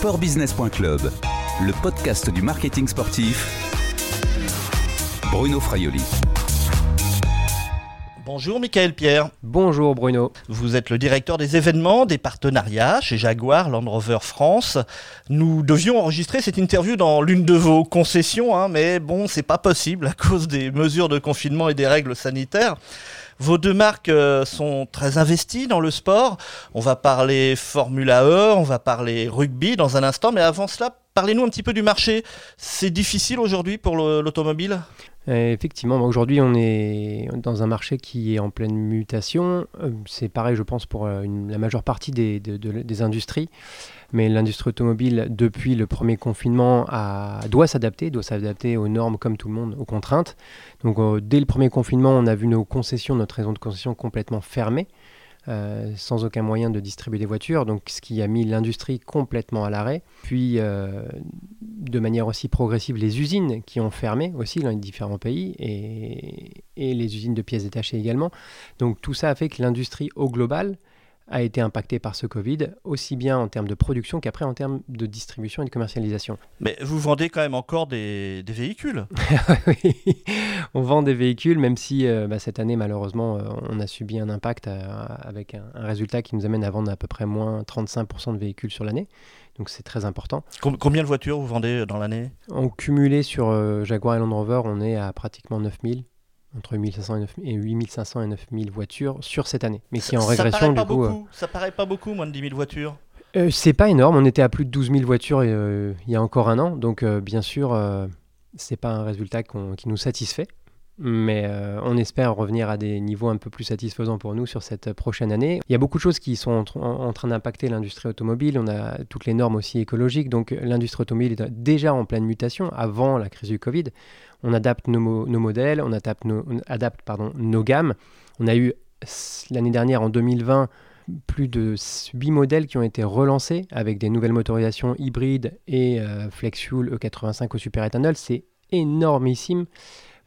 Sportbusiness.club, le podcast du marketing sportif. Bruno Fraioli. Bonjour Michael Pierre. Bonjour Bruno. Vous êtes le directeur des événements, des partenariats chez Jaguar Land Rover France. Nous devions enregistrer cette interview dans l'une de vos concessions, hein, mais bon, c'est pas possible à cause des mesures de confinement et des règles sanitaires. Vos deux marques euh, sont très investies dans le sport. On va parler Formula E, on va parler rugby dans un instant, mais avant cela, parlez-nous un petit peu du marché. C'est difficile aujourd'hui pour l'automobile? Euh, Effectivement, aujourd'hui on est dans un marché qui est en pleine mutation. Euh, c'est pareil, je pense, pour la majeure partie des industries mais l'industrie automobile, depuis le premier confinement, doit s'adapter, doit s'adapter aux normes comme tout le monde, aux contraintes. Donc euh, dès le premier confinement, on a vu nos concessions, notre raison de concession complètement fermée. Euh, sans aucun moyen de distribuer des voitures, donc ce qui a mis l'industrie complètement à l'arrêt. Puis, euh, de manière aussi progressive, les usines qui ont fermé aussi dans les différents pays et, et les usines de pièces détachées également. Donc tout ça a fait que l'industrie au global a été impacté par ce Covid, aussi bien en termes de production qu'après en termes de distribution et de commercialisation. Mais vous vendez quand même encore des, véhicules Oui, on vend des véhicules, même si euh, bah, cette année, malheureusement, euh, on a subi un impact euh, avec un, résultat qui nous amène à vendre à peu près moins 35% de véhicules sur l'année. Donc c'est très important. Combien de voitures vous vendez dans l'année? En cumulé sur Jaguar et Land Rover, on est à pratiquement 9000 entre 8500 et, 8500 et 9000 voitures sur cette année, mais qui est en régression du coup. Euh, ça paraît pas beaucoup, moins de 10 000 voitures. Euh, c'est pas énorme, on était à plus de 12 000 voitures euh, il y a encore un an, donc bien sûr, c'est pas un résultat qui nous satisfait mais euh, on espère revenir à des niveaux un peu plus satisfaisants pour nous sur cette prochaine année. Il y a beaucoup de choses qui sont en, train d'impacter l'industrie automobile, on a toutes les normes aussi écologiques, donc l'industrie automobile est déjà en pleine mutation avant la crise du Covid. On adapte nos, modèles, on adapte, nos, nos gammes. On a eu l'année dernière, en 2020, plus de 8 modèles qui ont été relancés avec des nouvelles motorisations hybrides et euh, flex fuel E85 au superéthanol. C'est énormissime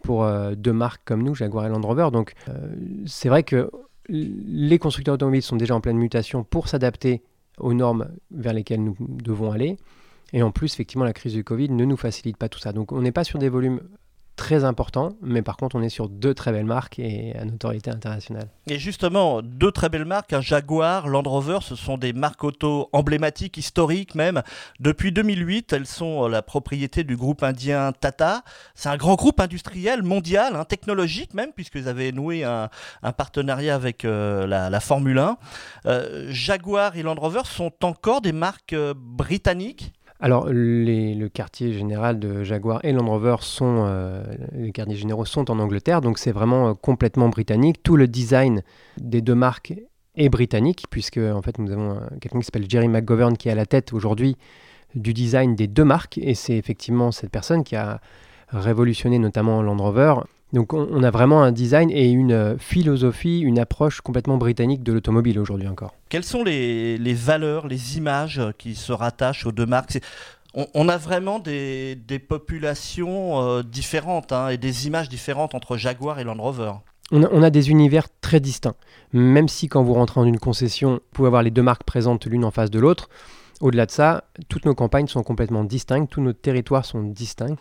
pour euh, deux marques comme nous, Jaguar et Land Rover. Donc euh, c'est vrai que les constructeurs automobiles sont déjà en pleine mutation pour s'adapter aux normes vers lesquelles nous devons aller. Et en plus, effectivement, la crise du Covid ne nous facilite pas tout ça. Donc on n'est pas sur des volumes très important, mais par contre on est sur deux très belles marques et à notoriété internationale. Et justement, deux très belles marques, un Jaguar, Land Rover, ce sont des marques auto emblématiques, historiques même. Depuis 2008, elles sont la propriété du groupe indien Tata. C'est un grand groupe industriel mondial, hein, technologique même, puisqu'ils avaient noué un, partenariat avec euh, la, Formule 1. Euh, Jaguar et Land Rover sont encore des marques euh, britanniques alors, le quartier général de Jaguar et Land Rover sont, euh, les quartiers généraux sont en Angleterre, donc c'est vraiment euh, complètement britannique. Tout le design des deux marques est britannique, puisque en fait nous avons quelqu'un qui s'appelle Jerry McGovern qui est à la tête aujourd'hui du design des deux marques, et c'est effectivement cette personne qui a révolutionné notamment Land Rover donc on, a vraiment un design et une euh, philosophie, une approche complètement britannique de l'automobile aujourd'hui encore. Quelles sont les, valeurs, les images qui se rattachent aux deux marques? On, a vraiment des, populations euh, différentes hein, et des images différentes entre Jaguar et Land Rover. On a, des univers très distincts. Même si quand vous rentrez dans une concession, vous pouvez avoir les deux marques présentes l'une en face de l'autre, au-delà de ça, toutes nos campagnes sont complètement distinctes, tous nos territoires sont distincts.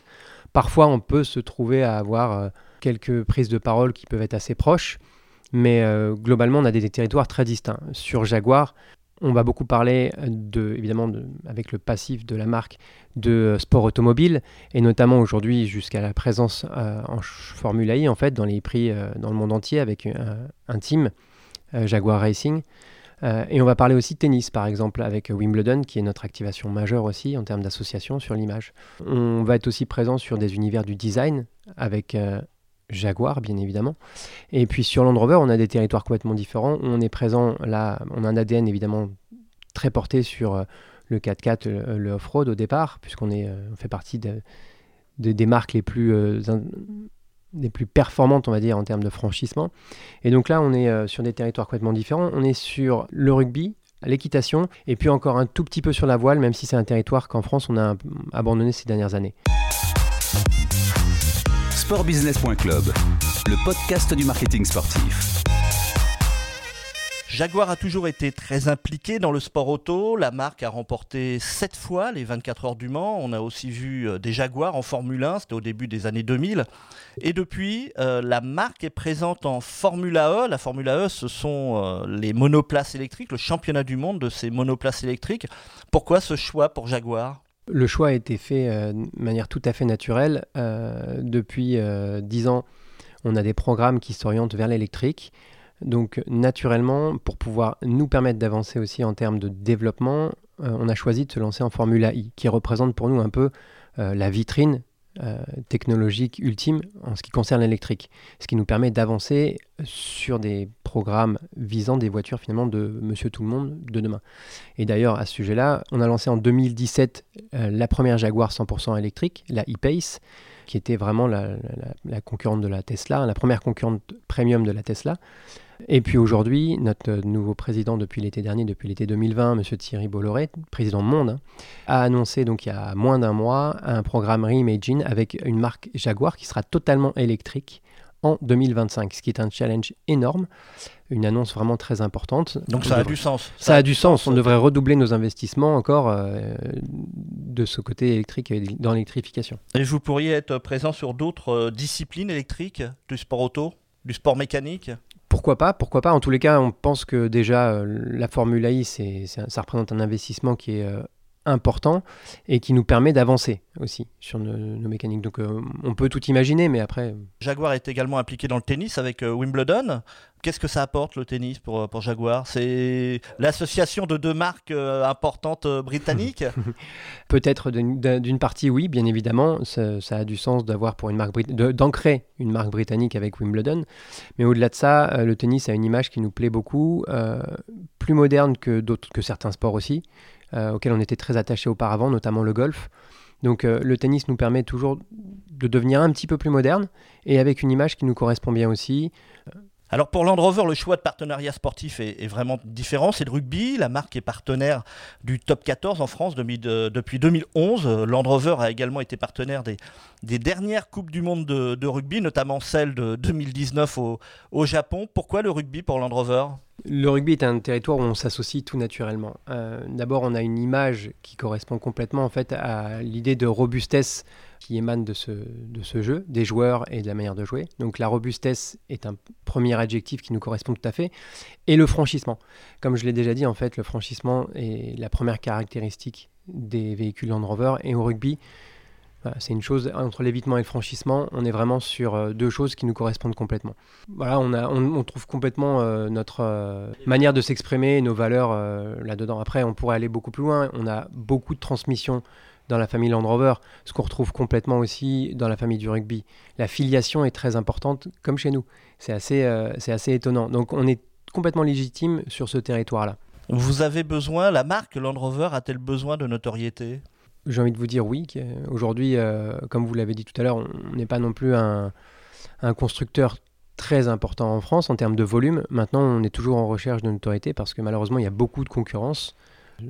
Parfois, on peut se trouver à avoir... Euh, quelques prises de parole qui peuvent être assez proches, mais euh, globalement, on a des, territoires très distincts. Sur Jaguar, on va beaucoup parler, de, évidemment, avec le passif de la marque, de sport automobile, et notamment aujourd'hui jusqu'à la présence euh, en Formule I, en fait, dans les prix euh, dans le monde entier, avec un, team, Jaguar Racing. et on va parler aussi de tennis, par exemple, avec Wimbledon, qui est notre activation majeure aussi en termes d'association sur l'image. On va être aussi présent sur des univers du design, avec Jaguar, bien évidemment. Et puis sur Land Rover, on a des territoires complètement différents. On est présent là, on a un ADN évidemment très porté sur euh, le 4x4, le, off-road au départ, puisqu'on euh, on fait partie des marques euh, les plus performantes, on va dire, en termes de franchissement. Et donc là, on est sur des territoires complètement différents. On est sur le rugby, l'équitation, et puis encore un tout petit peu sur la voile, même si c'est un territoire qu'en France, on a abandonné ces dernières années. Sportbusiness.club, le podcast du marketing sportif. Jaguar a toujours été très impliqué dans le sport auto. La marque a remporté 7 fois les 24 heures du Mans. On a aussi vu euh, des Jaguars en Formule 1, c'était au début des années 2000. Et depuis, euh, la marque est présente en Formula E. La Formula E, ce sont euh, les monoplaces électriques, le championnat du monde de ces monoplaces électriques. Pourquoi ce choix pour Jaguar? Le choix a été fait de manière tout à fait naturelle. depuis 10 ans, on a des programmes qui s'orientent vers l'électrique. Donc naturellement, pour pouvoir nous permettre d'avancer aussi en termes de développement, euh, on a choisi de se lancer en Formula I, qui représente pour nous un peu euh, la vitrine euh, technologique ultime en ce qui concerne l'électrique, ce qui nous permet d'avancer sur des programmes visant des voitures finalement de Monsieur Tout le Monde de demain. Et d'ailleurs à ce sujet-là, on a lancé en 2017 la première Jaguar 100% électrique, la e-Pace, qui était vraiment la, concurrente de la Tesla, la première concurrente premium de la Tesla. Et puis aujourd'hui, notre nouveau président depuis l'été dernier, depuis l'été 2020, M. Thierry Bolloré, président Monde, hein, a annoncé donc il y a moins d'un mois un programme Reimagine avec une marque Jaguar qui sera totalement électrique en 2025, ce qui est un challenge énorme, une annonce vraiment très importante. Donc ça a du sens. Ça, a, du sens. On devrait redoubler nos investissements encore euh, de ce côté électrique et dans l'électrification. Et vous pourriez être présent sur d'autres euh, disciplines électriques, du sport auto, du sport mécanique? Pourquoi pas Pourquoi pas. En tous les cas, on pense que déjà euh, la Formule I, ça représente un investissement qui est euh, important et qui nous permet d'avancer aussi sur nos, mécaniques. Donc euh, on peut tout imaginer, mais après... Jaguar est également impliqué dans le tennis avec Wimbledon. Qu'est-ce que ça apporte le tennis pour, pour Jaguar? C'est l'association de deux marques euh, importantes euh, britanniques? Peut-être d'une partie oui, bien évidemment. Ça, a du sens d'avoir pour une marque d'ancrer une marque britannique avec Wimbledon. Mais au-delà de ça, euh, le tennis a une image qui nous plaît beaucoup, plus moderne que, que certains sports aussi, auxquels on était très attachés auparavant, notamment le golf. Donc le tennis nous permet toujours de devenir un petit peu plus moderne et avec une image qui nous correspond bien aussi. Alors pour Land Rover, le choix de partenariat sportif est, vraiment différent. C'est le rugby. La marque est partenaire du top 14 en France depuis 2011. Land Rover a également été partenaire des, dernières Coupes du Monde de, rugby, notamment celle de 2019 au, Japon. Pourquoi le rugby pour Land Rover? Le rugby est un territoire où on s'associe tout naturellement. Euh, d'abord, on a une image qui correspond complètement en fait à l'idée de robustesse qui émane de ce, de ce jeu, des joueurs et de la manière de jouer. Donc la robustesse est un premier adjectif qui nous correspond tout à fait. Et le franchissement. Comme je l'ai déjà dit, en fait, le franchissement est la première caractéristique des véhicules Land Rover. Et au rugby, c'est une chose, entre l'évitement et le franchissement, on est vraiment sur euh, deux choses qui nous correspondent complètement. Voilà, on, a, on, trouve complètement euh, notre euh, manière de s'exprimer, nos valeurs là-dedans. Après, on pourrait aller beaucoup plus loin. On a beaucoup de transmissions dans la famille Land Rover, ce qu'on retrouve complètement aussi dans la famille du rugby. La filiation est très importante, comme chez nous. C'est assez, c'est assez étonnant. Donc, on est complètement légitime sur ce territoire-là. Vous avez besoin, la marque Land Rover a-t-elle besoin de notoriété? J'ai envie de vous dire oui. Aujourd'hui, euh, comme vous l'avez dit tout à l'heure, on n'est pas non plus un, constructeur très important en France en termes de volume. Maintenant, on est toujours en recherche de notoriété parce que malheureusement, il y a beaucoup de concurrence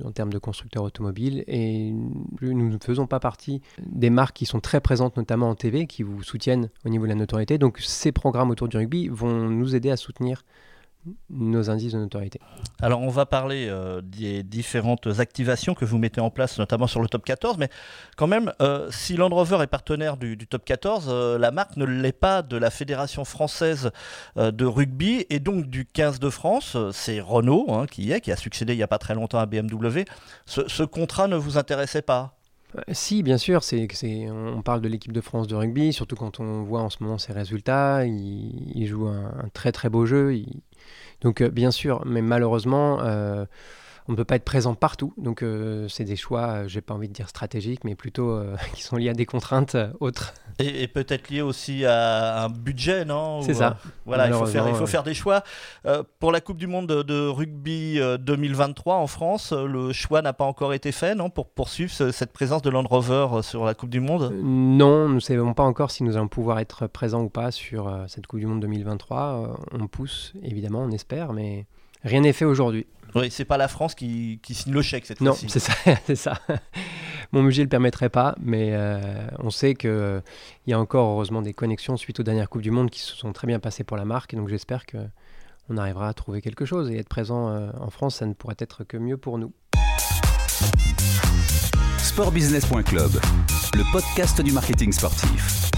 en termes de constructeurs automobiles et nous ne faisons pas partie des marques qui sont très présentes notamment en TV, qui vous soutiennent au niveau de la notoriété. Donc ces programmes autour du rugby vont nous aider à soutenir nos indices de notoriété. Alors on va parler euh, des différentes activations que vous mettez en place, notamment sur le top 14, mais quand même, euh, si Land Rover est partenaire du, top 14, euh, la marque ne l'est pas de la Fédération française de rugby et donc du 15 de France. C'est Renault hein, qui est, qui a succédé il n'y a pas très longtemps à BMW. Ce, contrat ne vous intéressait pas? Si, bien sûr, c'est, on parle de l'équipe de France de rugby, surtout quand on voit en ce moment ses résultats. Il, joue un, très très beau jeu. Donc euh, bien sûr, mais malheureusement, euh, on ne peut pas être présent partout. Donc euh, c'est des choix, j'ai pas envie de dire stratégiques, mais plutôt qui sont liés à des contraintes autres. Et, peut-être liés aussi à un budget, non? C'est ça. voilà, il faut, faire, il faut faire des choix. pour la Coupe du Monde de, rugby 2023 en France, le choix n'a pas encore été fait, non Pour poursuivre cette présence de Land Rover sur la Coupe du Monde? Non, nous ne savons pas encore si nous allons pouvoir être présents ou pas sur cette Coupe du Monde 2023. on pousse, évidemment, on espère, mais rien n'est fait aujourd'hui. Oui, c'est pas la France qui, signe le chèque cette fois-ci. Non, c'est ça, c'est ça. Mon budget ne le permettrait pas, mais euh, on sait qu'il il y a encore heureusement des connexions suite aux dernières Coupes du Monde qui se sont très bien passées pour la marque, et donc j'espère que on arrivera à trouver quelque chose. Et être présent euh, en France, ça ne pourrait être que mieux pour nous. Sportbusiness.club, le podcast du marketing sportif.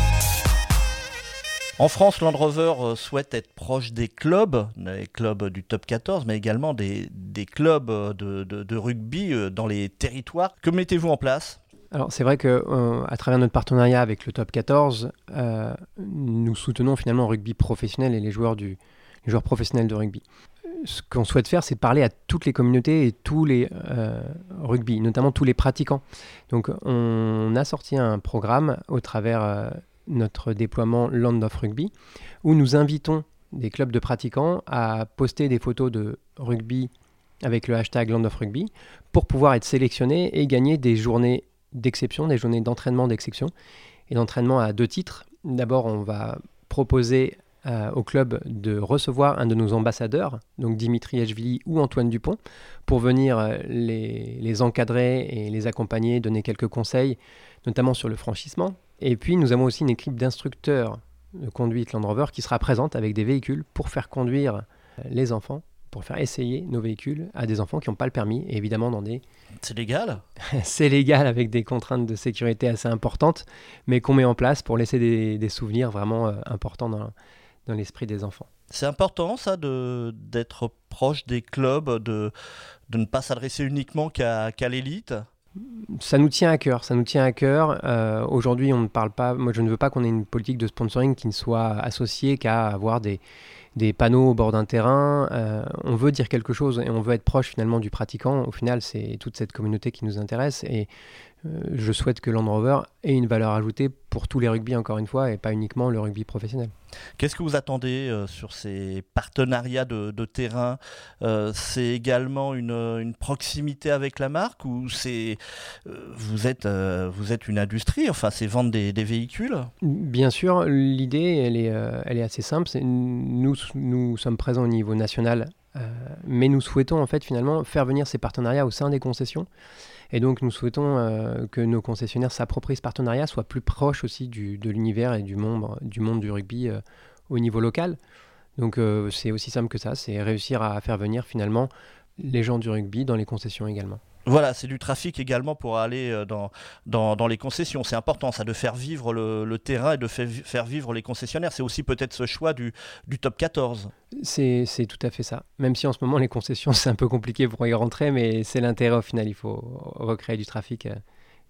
En France, Land Rover euh, souhaite être proche des clubs, des clubs du top 14, mais également des, clubs euh, de, rugby euh, dans les territoires. Que mettez-vous en place? Alors c'est vrai que à travers notre partenariat avec le Top 14, euh, nous soutenons finalement le rugby professionnel et les joueurs, du, joueurs professionnels de rugby. Ce qu'on souhaite faire, c'est parler à toutes les communautés et tous les rugby, notamment tous les pratiquants. Donc on a sorti un programme au travers notre déploiement Land of Rugby, où nous invitons des clubs de pratiquants à poster des photos de rugby avec le hashtag Land of Rugby pour pouvoir être sélectionnés et gagner des journées d'exception, des journées d'entraînement d'exception et d'entraînement à deux titres. D'abord, on va proposer euh, au club de recevoir un de nos ambassadeurs, donc Dimitri Echvili ou Antoine Dupont, pour venir euh, les, les encadrer et les accompagner, donner quelques conseils, notamment sur le franchissement. Et puis, nous avons aussi une équipe d'instructeurs de conduite Land Rover qui sera présente avec des véhicules pour faire conduire euh, les enfants, pour faire essayer nos véhicules à des enfants qui n'ont pas le permis, et évidemment dans des C'est légal c'est légal avec des contraintes de sécurité assez importantes, mais qu'on met en place pour laisser des, des souvenirs vraiment euh, importants dans, dans l'esprit des enfants. C'est important ça de d'être proche des clubs, de, de ne pas s'adresser uniquement qu'à qu'à l'élite. Ça nous tient à cœur, ça nous tient à cœur. Euh, Aujourd'hui, on ne parle pas, moi je ne veux pas qu'on ait une politique de sponsoring qui ne soit associée qu'à avoir des, des panneaux au bord d'un terrain. Euh, on veut dire quelque chose et on veut être proche finalement du pratiquant. Au final, c'est toute cette communauté qui nous intéresse et euh, je souhaite que Land Rover ait une valeur ajoutée pour tous les rugby encore une fois et pas uniquement le rugby professionnel. Qu'est-ce que vous attendez euh, sur ces partenariats de, de terrain Euh, C'est également une, une proximité avec la marque ou c'est euh, vous êtes vous êtes une industrie Enfin, c'est vendre des, des véhicules? Bien sûr, l'idée, elle est, elle est assez simple. Nous, nous sommes présents au niveau national, mais nous souhaitons en fait finalement faire venir ces partenariats au sein des concessions. Et donc, nous souhaitons euh, que nos concessionnaires s'approprient ce partenariat, soient plus proches aussi du, de l'univers et du monde, du monde du rugby euh, au niveau local. Donc, euh, c'est aussi simple que ça, c'est réussir à faire venir finalement les gens du rugby dans les concessions également. Voilà, c'est du trafic également pour aller euh, dans, dans, dans les concessions. C'est important, ça, de faire vivre le, le terrain et de fait- faire vivre les concessionnaires. C'est aussi peut-être ce choix du, du top 14. C'est c'est tout à fait ça. Même si en ce moment les concessions c'est un peu compliqué pour y rentrer, mais c'est l'intérêt au final. Il faut recréer du trafic euh,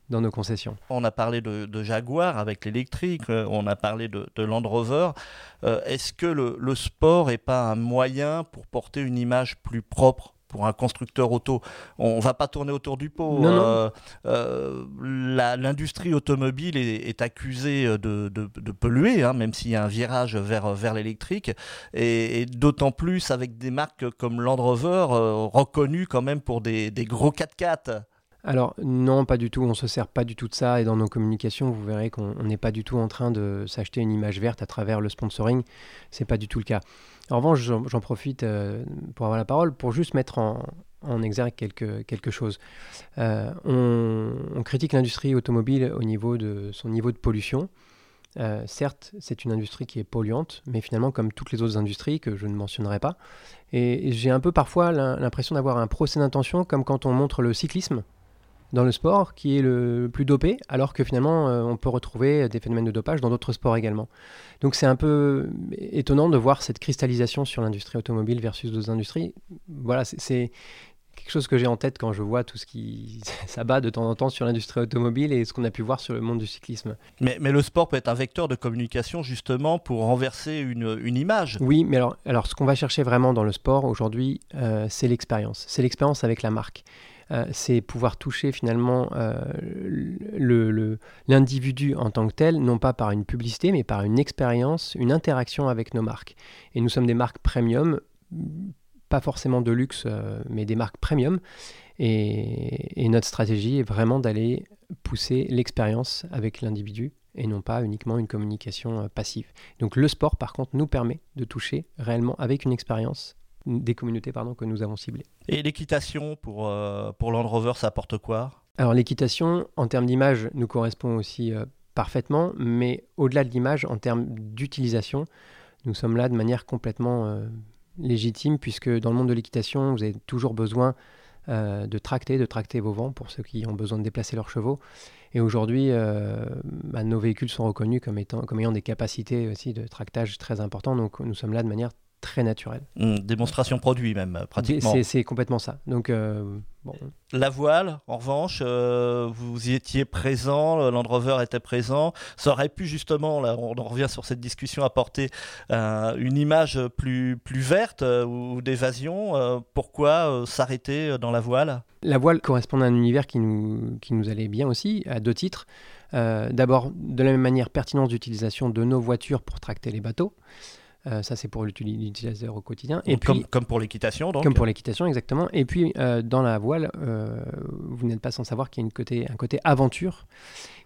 dans nos concessions. On a parlé de, de Jaguar avec l'électrique, euh, on a parlé de, de Land Rover. Euh, Est-ce que le, le sport n'est pas un moyen pour porter une image plus propre pour un constructeur auto On va pas tourner autour du pot. Euh, euh, L'industrie automobile est, est accusée de, de- de polluer, hein, même s'il y a un virage vers, vers l'électrique, et, et d'autant plus avec des marques comme Land Rover, euh, reconnues quand même pour des, des gros 4x4. Alors non, pas du tout. On se sert pas du tout de ça. Et dans nos communications, vous verrez qu'on on n'est pas du tout en train de s'acheter une image verte à travers le sponsoring. C'est pas du tout le cas. En revanche, j'en profite euh, pour avoir la parole pour juste mettre en, exergue quelque, chose. Euh, on, critique l'industrie automobile au niveau de son niveau de pollution. Euh, certes, c'est une industrie qui est polluante, mais finalement, comme toutes les autres industries que je ne mentionnerai pas. Et j'ai un peu parfois l'im- l'impression d'avoir un procès d'intention, comme quand on montre le cyclisme dans le sport qui est le plus dopé, alors que finalement euh, on peut retrouver des phénomènes de dopage dans d'autres sports également. Donc c'est un peu étonnant de voir cette cristallisation sur l'industrie automobile versus d'autres industries. Voilà, c'est- quelque chose que j'ai en tête quand je vois tout ce qui s'abat de temps en temps sur l'industrie automobile et ce qu'on a pu voir sur le monde du cyclisme. Mais, mais le sport peut être un vecteur de communication justement pour renverser une, une image. Oui, mais alors, alors ce qu'on va chercher vraiment dans le sport aujourd'hui, euh, c'est l'expérience. C'est l'expérience avec la marque. Euh, c'est pouvoir toucher finalement euh, l'individu en tant que tel, non pas par une publicité, mais par une expérience, une interaction avec nos marques. Et nous sommes des marques premium, pas forcément de luxe, euh, mais des marques premium. Et, notre stratégie est vraiment d'aller pousser l'expérience avec l'individu et non pas uniquement une communication passive. Donc le sport, par contre, nous permet de toucher réellement avec une expérience des communautés pardon, que nous avons ciblées. Et l'équitation pour, euh, pour Land Rover, ça apporte quoi? Alors l'équitation, en termes d'image, nous correspond aussi euh, parfaitement, mais au-delà de l'image, en termes d'utilisation, nous sommes là de manière complètement euh, légitime puisque dans le monde de l'équitation, vous avez toujours besoin euh, de tracter, de tracter vos vents pour ceux qui ont besoin de déplacer leurs chevaux. Et aujourd'hui, euh, bah, nos véhicules sont reconnus comme, étant, comme ayant des capacités aussi de tractage très importantes. Donc nous sommes là de manière très naturelle. Mmh, démonstration produit même, pratiquement. C'est complètement ça. Donc la voile, en revanche, euh, vous y étiez présent, Land Rover était présent. Ça aurait pu justement, là, on revient sur cette discussion, apporter euh, une image plus, plus verte euh, ou d'évasion. pourquoi s'arrêter dans la voile? La voile correspond à un univers qui nous, qui nous allait bien aussi, à deux titres. D'abord, de la même manière, pertinence d'utilisation de nos voitures pour tracter les bateaux. Euh, ça, c'est pour l'utilisateur au quotidien. Et puis, comme, pour l'équitation, donc Comme pour l'équitation, exactement. Et puis, euh, dans la voile, euh, vous n'êtes pas sans savoir qu'il y a une côté, un côté aventure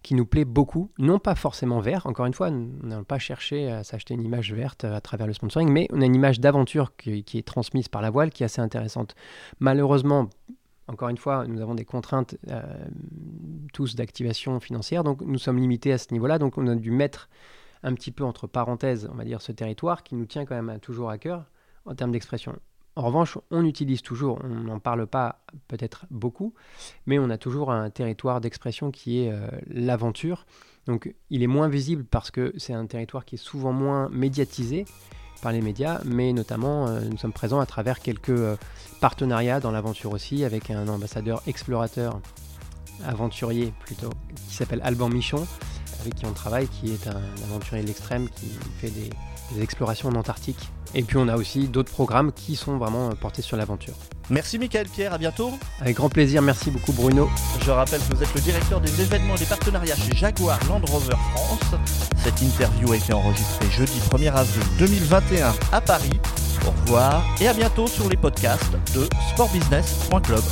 qui nous plaît beaucoup. Non pas forcément vert, encore une fois, on n'a pas cherché à s'acheter une image verte à travers le sponsoring, mais on a une image d'aventure qui, qui, est transmise par la voile qui est assez intéressante. Malheureusement, encore une fois, nous avons des contraintes tous d'activation financière, donc nous sommes limités à ce niveau-là, donc on a dû mettre un petit peu entre parenthèses, on va dire, ce territoire qui nous tient quand même toujours à cœur en termes d'expression. En revanche, on utilise toujours, on n'en parle pas peut-être beaucoup, mais on a toujours un territoire d'expression qui est euh, l'aventure. Donc il est moins visible parce que c'est un territoire qui est souvent moins médiatisé par les médias, mais notamment euh, nous sommes présents à travers quelques euh, partenariats dans l'aventure aussi, avec un ambassadeur explorateur, aventurier plutôt, qui s'appelle Alban Michon, avec qui on travaille, qui est un aventurier de l'extrême, qui fait des, explorations en Antarctique. Et puis on a aussi d'autres programmes qui sont vraiment portés sur l'aventure. Merci Michael Pierre, à bientôt. Avec grand plaisir, merci beaucoup Bruno. Je rappelle que vous êtes le directeur des événements et des partenariats chez Jaguar Land Rover France. Cette interview a été enregistrée jeudi 1er avril 2021 à Paris. Au revoir et à bientôt sur les podcasts de sportbusiness.club.